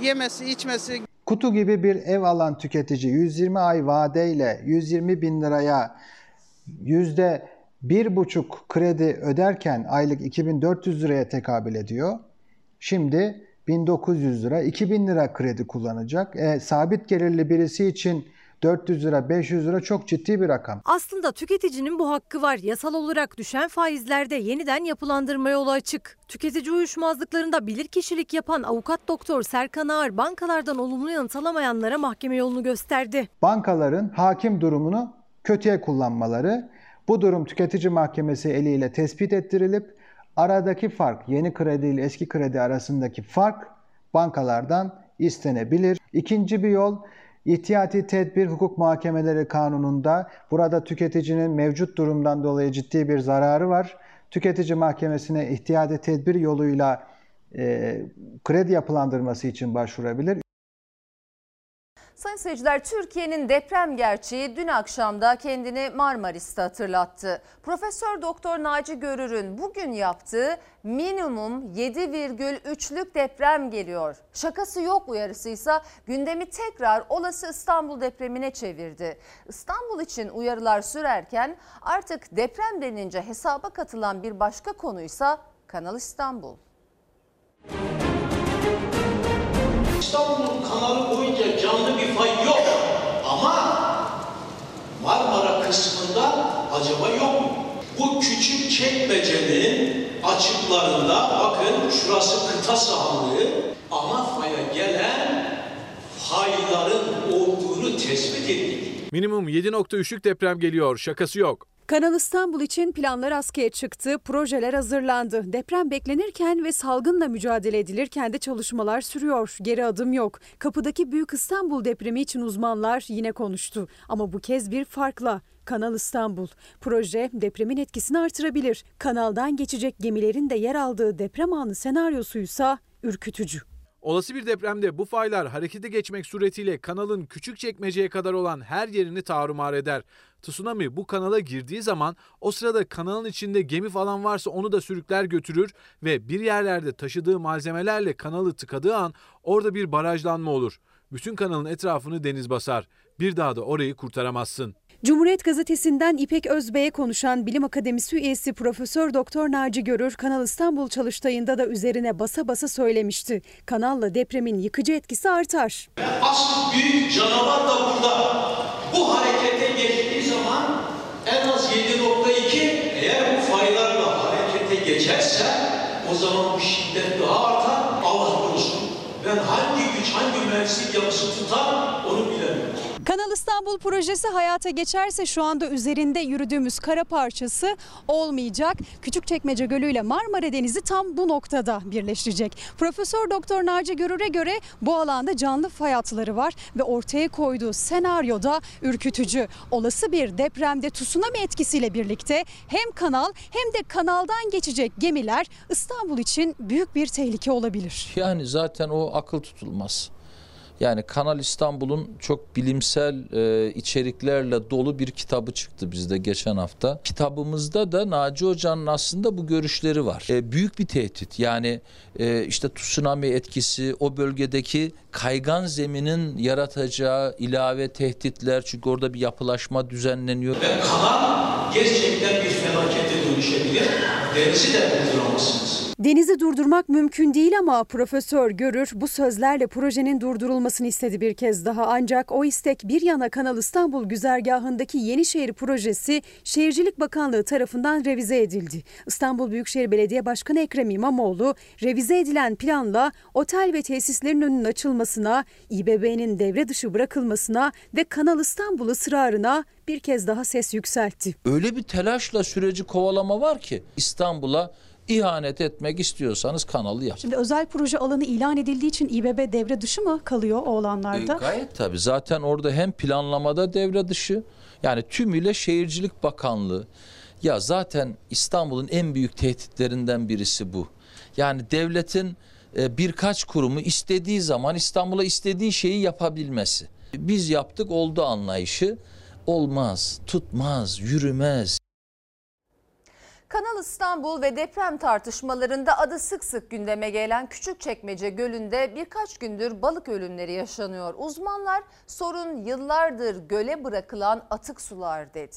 yemesi, içmesi. Kutu gibi bir ev alan tüketici 120 ay vadeyle 120 bin liraya yüzde bir buçuk kredi öderken aylık 2400 liraya tekabül ediyor. Şimdi 1900 lira, 2000 lira kredi kullanacak. E, sabit gelirli birisi için 400 lira, 500 lira çok ciddi bir rakam. Aslında tüketicinin bu hakkı var. Yasal olarak düşen faizlerde yeniden yapılandırma yolu açık. Tüketici uyuşmazlıklarında bilirkişilik yapan avukat doktor Serkan Ağar bankalardan olumlu yanıt alamayanlara mahkeme yolunu gösterdi. Bankaların hakim durumunu kötüye kullanmaları, bu durum tüketici mahkemesi eliyle tespit ettirilip aradaki fark yeni kredi ile eski kredi arasındaki fark bankalardan istenebilir. İkinci bir yol İhtiyati tedbir hukuk muhakemeleri kanununda burada tüketicinin mevcut durumdan dolayı ciddi bir zararı var. Tüketici mahkemesine ihtiyati tedbir yoluyla e, kredi yapılandırması için başvurabilir. Sayın seyirciler Türkiye'nin deprem gerçeği dün akşamda kendini Marmaris'te hatırlattı. Profesör Doktor Naci Görür'ün bugün yaptığı minimum 7,3'lük deprem geliyor. Şakası yok uyarısıysa gündemi tekrar olası İstanbul depremine çevirdi. İstanbul için uyarılar sürerken artık deprem denince hesaba katılan bir başka konuysa Kanal İstanbul. İstanbul kanalı boyunca canlı bir fay yok. Ama Marmara kısmında acaba yok mu? Bu küçük çekmecenin açıklarında bakın şurası kıta sahanlığı ana faya gelen fayların olduğunu tespit ettik. Minimum 7.3'lük deprem geliyor. Şakası yok. Kanal İstanbul için planlar askıya çıktı, projeler hazırlandı. Deprem beklenirken ve salgınla mücadele edilirken de çalışmalar sürüyor. Geri adım yok. Kapıdaki Büyük İstanbul depremi için uzmanlar yine konuştu. Ama bu kez bir farkla. Kanal İstanbul. Proje depremin etkisini artırabilir. Kanaldan geçecek gemilerin de yer aldığı deprem anı senaryosuysa ürkütücü. Olası bir depremde bu faylar harekete geçmek suretiyle kanalın küçük çekmeceye kadar olan her yerini tarumar eder. Tsunami bu kanala girdiği zaman o sırada kanalın içinde gemi falan varsa onu da sürükler götürür ve bir yerlerde taşıdığı malzemelerle kanalı tıkadığı an orada bir barajlanma olur. Bütün kanalın etrafını deniz basar. Bir daha da orayı kurtaramazsın. Cumhuriyet Gazetesi'nden İpek Özbey'e konuşan Bilim Akademisi üyesi Profesör Doktor Naci Görür, Kanal İstanbul çalıştayında da üzerine basa basa söylemişti. Kanalla depremin yıkıcı etkisi artar. Asıl büyük canavar da burada. Bu harekete geçtiği zaman en az 7.2 eğer bu faylarla harekete geçerse o zaman bu şiddet daha artar. Allah korusun. Ben hangi güç, hangi mühendislik yapısı tutar onu bilemiyorum. Kanal İstanbul projesi hayata geçerse şu anda üzerinde yürüdüğümüz kara parçası olmayacak. Küçükçekmece Gölü ile Marmara Denizi tam bu noktada birleşecek. Profesör Doktor Naci Görür'e göre bu alanda canlı fay hatları var ve ortaya koyduğu senaryoda ürkütücü. Olası bir depremde tsunami etkisiyle birlikte hem kanal hem de kanaldan geçecek gemiler İstanbul için büyük bir tehlike olabilir. Yani zaten o akıl tutulmaz. Yani Kanal İstanbul'un çok bilimsel e, içeriklerle dolu bir kitabı çıktı bizde geçen hafta. Kitabımızda da Naci Hoca'nın aslında bu görüşleri var. E, büyük bir tehdit. Yani e, işte tsunami etkisi, o bölgedeki kaygan zeminin yaratacağı ilave tehditler. Çünkü orada bir yapılaşma düzenleniyor. Ve kanal gerçekten bir felakete dönüşebilir. Denizi de durduramazsınız. Denizi durdurmak mümkün değil ama Profesör Görür bu sözlerle projenin durdurulmasını istedi bir kez daha. Ancak o istek bir yana Kanal İstanbul güzergahındaki Yenişehir projesi Şehircilik Bakanlığı tarafından revize edildi. İstanbul Büyükşehir Belediye Başkanı Ekrem İmamoğlu revize edilen planla otel ve tesislerin önünün açılmasına, İBB'nin devre dışı bırakılmasına ve Kanal İstanbul ısrarına bir kez daha ses yükseltti. Öyle bir telaşla süreci kovalama var ki İstanbul'a ihanet etmek istiyorsanız kanalı yap. Şimdi özel proje alanı ilan edildiği için İBB devre dışı mı kalıyor o alanlarda? E, gayet tabii. Zaten orada hem planlamada devre dışı yani tümüyle Şehircilik Bakanlığı. Ya zaten İstanbul'un en büyük tehditlerinden birisi bu. Yani devletin e, birkaç kurumu istediği zaman İstanbul'a istediği şeyi yapabilmesi. Biz yaptık oldu anlayışı olmaz, tutmaz, yürümez. Kanal İstanbul ve deprem tartışmalarında adı sık sık gündeme gelen Küçükçekmece Gölü'nde birkaç gündür balık ölümleri yaşanıyor. Uzmanlar sorun yıllardır göle bırakılan atık sular dedi.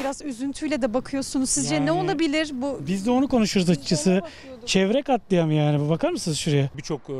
Biraz üzüntüyle de bakıyorsunuz. Sizce Yani- ne olabilir bu? Biz de onu konuşuruz açıkçası. Çevre katliamı yani. Bakar mısınız şuraya? Birçok e,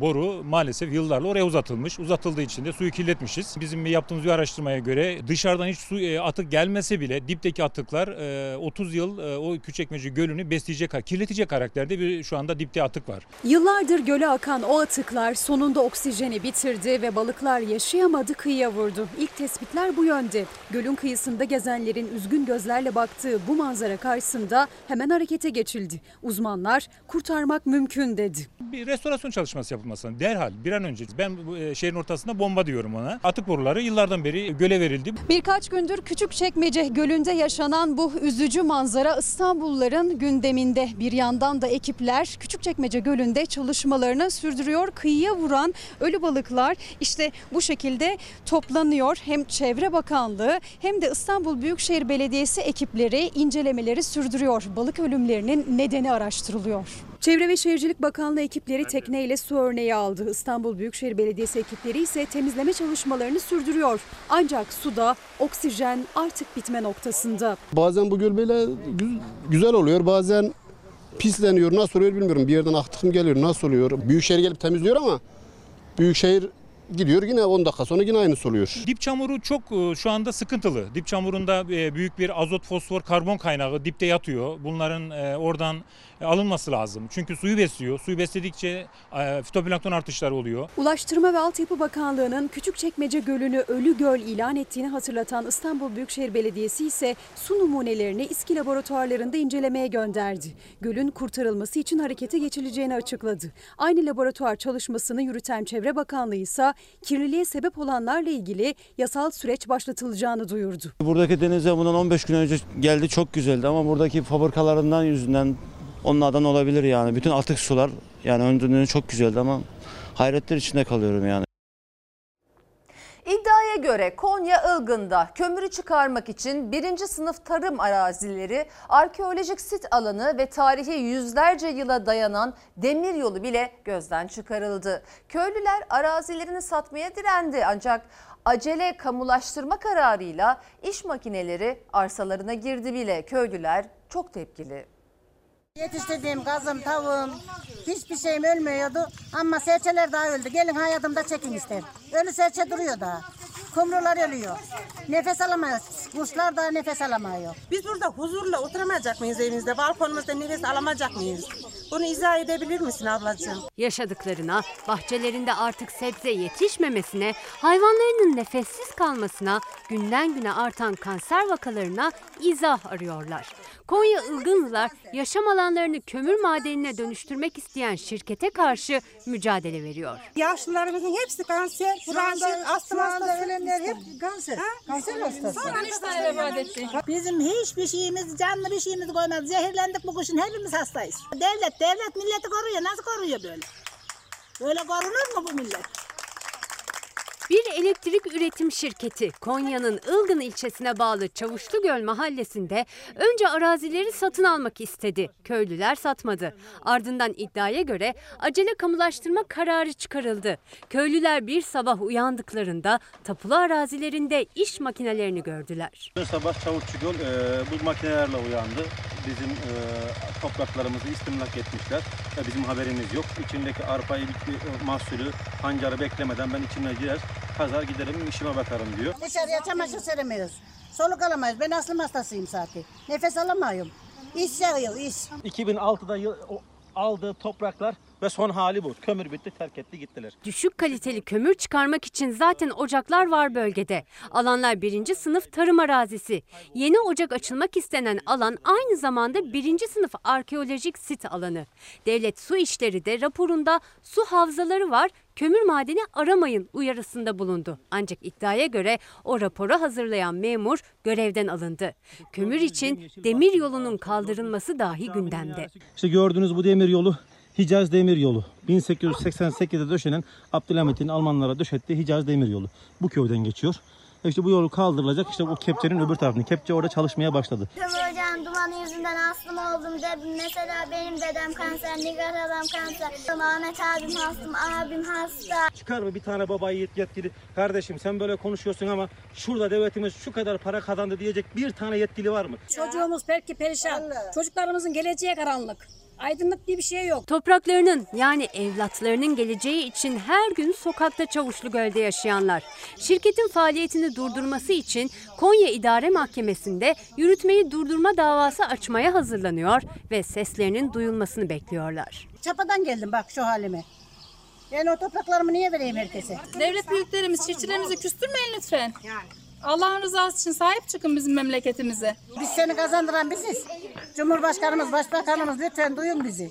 boru maalesef yıllarla oraya uzatılmış. Uzatıldığı için de suyu kirletmişiz. Bizim yaptığımız bir araştırmaya göre dışarıdan hiç su e, atık gelmese bile dipteki atıklar e, 30 yıl e, o Küçükmece Gölü'nü besleyecek, kirletecek karakterde bir şu anda dipte atık var. Yıllardır göle akan o atıklar sonunda oksijeni bitirdi ve balıklar yaşayamadı kıyıya vurdu. İlk tespitler bu yönde. Gölün kıyısında gezenlerin üzgün gözlerle baktığı bu manzara karşısında hemen harekete geçildi. Uzmanlar kurtarmak mümkün dedi. Bir restorasyon çalışması yapılması derhal bir an önce. Ben e, şehrin ortasında bomba diyorum ona. Atık boruları yıllardan beri göle verildi. Birkaç gündür Küçükçekmece Gölü'nde yaşanan bu üzücü manzara İstanbulluların gündeminde. Bir yandan da ekipler Küçükçekmece Gölü'nde çalışmalarını sürdürüyor. Kıyıya vuran ölü balıklar işte bu şekilde toplanıyor. Hem Çevre Bakanlığı hem de İstanbul Büyükşehir Belediyesi ekipleri incelemeleri sürdürüyor. Balık ölümlerinin nedeni araştırılıyor. Çevre ve Şehircilik Bakanlığı ekipleri tekneyle su örneği aldı. İstanbul Büyükşehir Belediyesi ekipleri ise temizleme çalışmalarını sürdürüyor. Ancak suda oksijen artık bitme noktasında. Bazen bu göl böyle gü- güzel oluyor. Bazen pisleniyor. Nasıl oluyor bilmiyorum. Bir yerden aktıkım geliyor. Nasıl oluyor? Büyükşehir gelip temizliyor ama Büyükşehir gidiyor yine 10 dakika sonra yine aynısı oluyor. Dip çamuru çok e, şu anda sıkıntılı. Dip çamurunda e, büyük bir azot, fosfor, karbon kaynağı dipte yatıyor. Bunların e, oradan alınması lazım. Çünkü suyu besliyor. Suyu besledikçe e, fitoplankton artışları oluyor. Ulaştırma ve Altyapı Bakanlığı'nın Küçükçekmece Gölü'nü ölü göl ilan ettiğini hatırlatan İstanbul Büyükşehir Belediyesi ise su numunelerini İSKİ laboratuvarlarında incelemeye gönderdi. Gölün kurtarılması için harekete geçileceğini açıkladı. Aynı laboratuvar çalışmasını yürüten Çevre Bakanlığı ise kirliliğe sebep olanlarla ilgili yasal süreç başlatılacağını duyurdu. Buradaki denize bundan 15 gün önce geldi çok güzeldi ama buradaki fabrikalarından yüzünden onlardan olabilir yani. Bütün atık sular yani önceden çok güzeldi ama hayretler içinde kalıyorum yani. İddiaya göre Konya Ilgın'da kömürü çıkarmak için birinci sınıf tarım arazileri, arkeolojik sit alanı ve tarihi yüzlerce yıla dayanan demir yolu bile gözden çıkarıldı. Köylüler arazilerini satmaya direndi ancak acele kamulaştırma kararıyla iş makineleri arsalarına girdi bile. Köylüler çok tepkili. Yetiştirdiğim gazım, tavuğum, hiçbir şeyim ölmüyordu. Ama serçeler daha öldü. Gelin hayatımda çekin ister. Ölü serçe duruyor daha. Kumrular ölüyor. Nefes alamıyoruz. Kuşlar da nefes alamıyor. Biz burada huzurla oturamayacak mıyız evimizde? Balkonumuzda nefes alamayacak mıyız? Bunu izah edebilir misin ablacığım? Yaşadıklarına, bahçelerinde artık sebze yetişmemesine, hayvanlarının nefessiz kalmasına, günden güne artan kanser vakalarına izah arıyorlar. Konya Ilgınlılar yaşam alanlarını kömür madenine dönüştürmek isteyen şirkete karşı mücadele veriyor. Yaşlılarımızın hepsi kanser, branşit, astım hastası. ölenler hep kanser. Kanser hastası. Son üç tane vefat etti. Bizim hiçbir şeyimiz, canlı bir şeyimiz koymadı. Zehirlendik bu kuşun hepimiz hastayız. Devlet, devlet milleti koruyor. Nasıl koruyor böyle? Böyle korunur mu bu millet? Bir elektrik üretim şirketi Konya'nın Ilgın ilçesine bağlı Çavuşlugöl mahallesinde önce arazileri satın almak istedi. Köylüler satmadı. Ardından iddiaya göre acele kamulaştırma kararı çıkarıldı. Köylüler bir sabah uyandıklarında tapulu arazilerinde iş makinelerini gördüler. Dün sabah Çavuşçugöl e, bu makinelerle uyandı. Bizim e, topraklarımızı istimlak etmişler ve bizim haberimiz yok. İçindeki arpayı, bitki mahsulü, pancarı beklemeden ben içine girer, pazar giderim işime bakarım diyor. Dışarıya çamaşır seremiyoruz. Soluk alamayız. Ben aslım hastasıyım zaten. Nefes alamıyorum. İş yağıyor, iş. 2006'da yıl- o- aldığı topraklar ve son hali bu. Kömür bitti, terk etti, gittiler. Düşük kaliteli kömür çıkarmak için zaten ocaklar var bölgede. Alanlar birinci sınıf tarım arazisi. Yeni ocak açılmak istenen alan aynı zamanda birinci sınıf arkeolojik sit alanı. Devlet Su İşleri de raporunda su havzaları var, kömür madeni aramayın uyarısında bulundu. Ancak iddiaya göre o raporu hazırlayan memur görevden alındı. Kömür için demir yolunun kaldırılması dahi gündemde. İşte gördüğünüz bu demir yolu Hicaz Demiryolu. 1888'de döşenen Abdülhamit'in Almanlara döşettiği Hicaz Demiryolu. Bu köyden geçiyor. E İşte bu yol kaldırılacak. İşte bu kepçenin öbür tarafını. Kepçe orada çalışmaya başladı. Hocam duman yüzünden astım oldum dedim. Mesela benim dedem kanser, Nigar adam kanser. Ahmet abim hastım, abim hasta. Çıkar mı bir tane babayı yet yetkili? Kardeşim sen böyle konuşuyorsun ama şurada devletimiz şu kadar para kazandı diyecek bir tane yetkili var mı? Çocuğumuz belki perişan. Çocuklarımızın geleceği karanlık. Aydınlık diye bir şey yok. Topraklarının yani evlatlarının geleceği için her gün sokakta Çavuşlu Göl'de yaşayanlar. Şirketin faaliyetini durdurması için Konya İdare Mahkemesi'nde yürütmeyi durdurma davası açmaya hazırlanıyor ve seslerinin duyulmasını bekliyorlar. Çapadan geldim bak şu halime. Yani o topraklarımı niye vereyim herkese? Devlet büyüklerimiz, çiftçilerimizi küstürmeyin lütfen. Allah'ın rızası için sahip çıkın bizim memleketimize. Biz seni kazandıran biziz. Cumhurbaşkanımız, başbakanımız lütfen duyun bizi.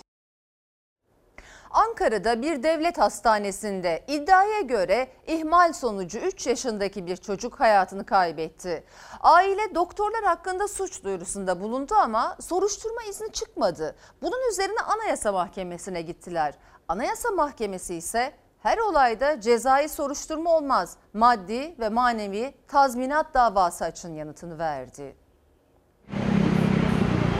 Ankara'da bir devlet hastanesinde iddiaya göre ihmal sonucu 3 yaşındaki bir çocuk hayatını kaybetti. Aile doktorlar hakkında suç duyurusunda bulundu ama soruşturma izni çıkmadı. Bunun üzerine Anayasa Mahkemesi'ne gittiler. Anayasa Mahkemesi ise her olayda cezai soruşturma olmaz, maddi ve manevi tazminat davası açın yanıtını verdi.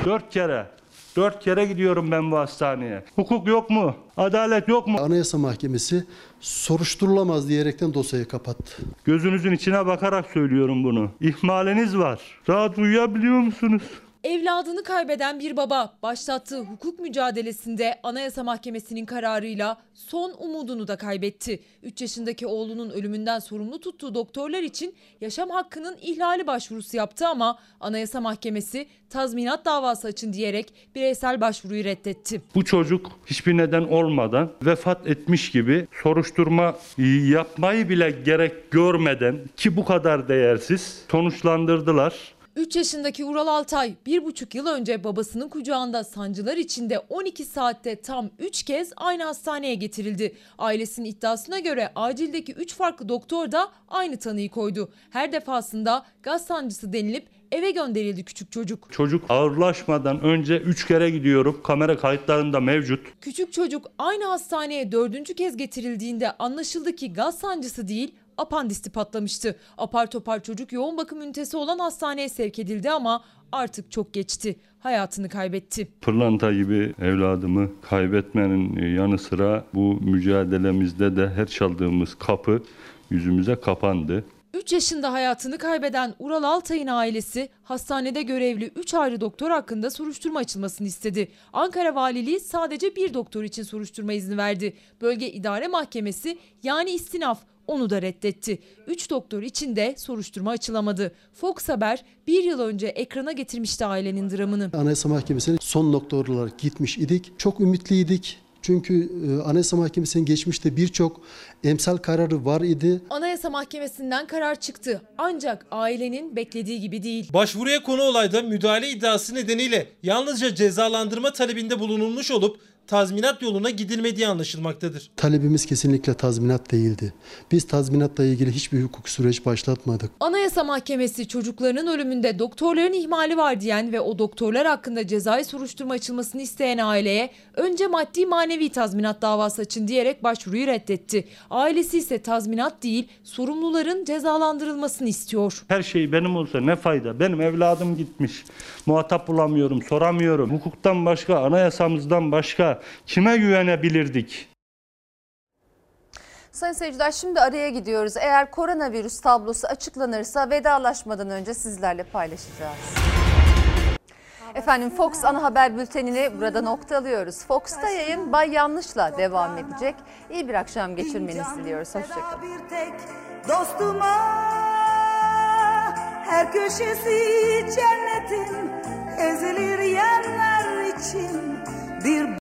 Dört kere. Dört kere gidiyorum ben bu hastaneye. Hukuk yok mu? Adalet yok mu? Anayasa Mahkemesi soruşturulamaz diyerekten dosyayı kapattı. Gözünüzün içine bakarak söylüyorum bunu. İhmaliniz var. Rahat uyuyabiliyor musunuz? Evladını kaybeden bir baba başlattığı hukuk mücadelesinde Anayasa Mahkemesi'nin kararıyla son umudunu da kaybetti. 3 yaşındaki oğlunun ölümünden sorumlu tuttuğu doktorlar için yaşam hakkının ihlali başvurusu yaptı ama Anayasa Mahkemesi tazminat davası açın diyerek bireysel başvuruyu reddetti. Bu çocuk hiçbir neden olmadan vefat etmiş gibi soruşturma yapmayı bile gerek görmeden ki bu kadar değersiz sonuçlandırdılar. 3 yaşındaki Ural Altay bir buçuk yıl önce babasının kucağında sancılar içinde 12 saatte tam 3 kez aynı hastaneye getirildi. Ailesinin iddiasına göre acildeki 3 farklı doktor da aynı tanıyı koydu. Her defasında gaz sancısı denilip eve gönderildi küçük çocuk. Çocuk ağırlaşmadan önce 3 kere gidiyorum. Kamera kayıtlarında mevcut. Küçük çocuk aynı hastaneye dördüncü kez getirildiğinde anlaşıldı ki gaz sancısı değil apandisti patlamıştı. Apar topar çocuk yoğun bakım ünitesi olan hastaneye sevk edildi ama artık çok geçti. Hayatını kaybetti. Pırlanta gibi evladımı kaybetmenin yanı sıra bu mücadelemizde de her çaldığımız kapı yüzümüze kapandı. 3 yaşında hayatını kaybeden Ural Altay'ın ailesi hastanede görevli 3 ayrı doktor hakkında soruşturma açılmasını istedi. Ankara Valiliği sadece bir doktor için soruşturma izni verdi. Bölge İdare Mahkemesi yani istinaf onu da reddetti. 3 doktor için de soruşturma açılamadı. Fox Haber bir yıl önce ekrana getirmişti ailenin dramını. Anayasa Mahkemesi'ne son doktor olarak gitmiş idik. Çok ümitliydik. Çünkü e, Anayasa Mahkemesi'nin geçmişte birçok emsal kararı var idi. Anayasa Mahkemesi'nden karar çıktı. Ancak ailenin beklediği gibi değil. Başvuruya konu olayda müdahale iddiası nedeniyle yalnızca cezalandırma talebinde bulunulmuş olup tazminat yoluna gidilmediği anlaşılmaktadır. Talebimiz kesinlikle tazminat değildi. Biz tazminatla ilgili hiçbir hukuk süreç başlatmadık. Anayasa Mahkemesi çocuklarının ölümünde doktorların ihmali var diyen ve o doktorlar hakkında cezai soruşturma açılmasını isteyen aileye önce maddi manevi tazminat davası açın diyerek başvuruyu reddetti. Ailesi ise tazminat değil sorumluların cezalandırılmasını istiyor. Her şey benim olsa ne fayda? Benim evladım gitmiş. Muhatap bulamıyorum, soramıyorum. Hukuktan başka, anayasamızdan başka kime güvenebilirdik? Sayın seyirciler şimdi araya gidiyoruz. Eğer koronavirüs tablosu açıklanırsa vedalaşmadan önce sizlerle paylaşacağız. Efendim Fox ana haber bültenini burada nokta alıyoruz. Fox'ta yayın Bay Yanlış'la devam edecek. İyi bir akşam geçirmenizi diliyoruz. Hoşçakalın. Dostuma her köşesi cennetin ezilir yerler için bir